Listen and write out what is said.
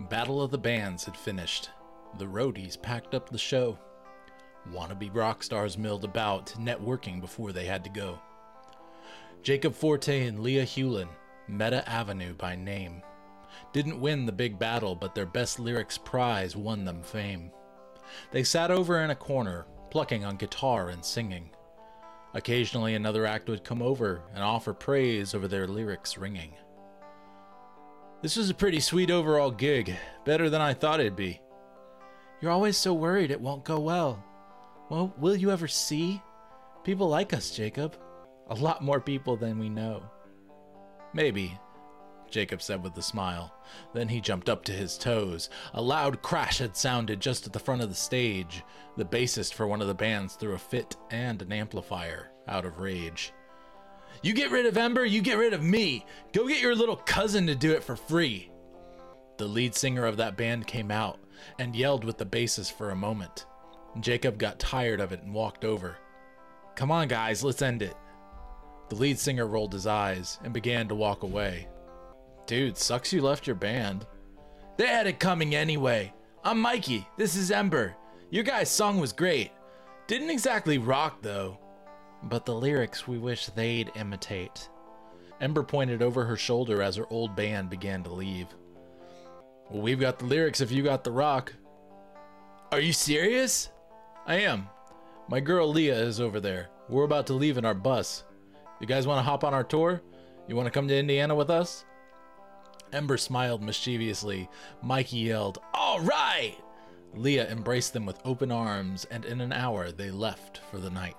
Battle of the Bands had finished. The roadies packed up the show. Wannabe rock stars milled about, networking before they had to go. Jacob Forte and Leah Hewlin, Meta Avenue by name, didn't win the big battle, but their best lyrics prize won them fame. They sat over in a corner, plucking on guitar and singing. Occasionally, another act would come over and offer praise over their lyrics ringing. This was a pretty sweet overall gig, better than I thought it'd be. You're always so worried it won't go well. Well, will you ever see? People like us, Jacob. A lot more people than we know. Maybe, Jacob said with a smile. Then he jumped up to his toes. A loud crash had sounded just at the front of the stage. The bassist for one of the bands threw a fit and an amplifier out of rage. You get rid of Ember, you get rid of me. Go get your little cousin to do it for free. The lead singer of that band came out and yelled with the bassist for a moment. Jacob got tired of it and walked over. Come on, guys, let's end it. The lead singer rolled his eyes and began to walk away. Dude, sucks you left your band. They had it coming anyway. I'm Mikey. This is Ember. Your guys' song was great. Didn't exactly rock, though. But the lyrics we wish they'd imitate. Ember pointed over her shoulder as her old band began to leave. Well, we've got the lyrics if you got the rock. Are you serious? I am. My girl Leah is over there. We're about to leave in our bus. You guys want to hop on our tour? You want to come to Indiana with us? Ember smiled mischievously. Mikey yelled, All right! Leah embraced them with open arms, and in an hour they left for the night.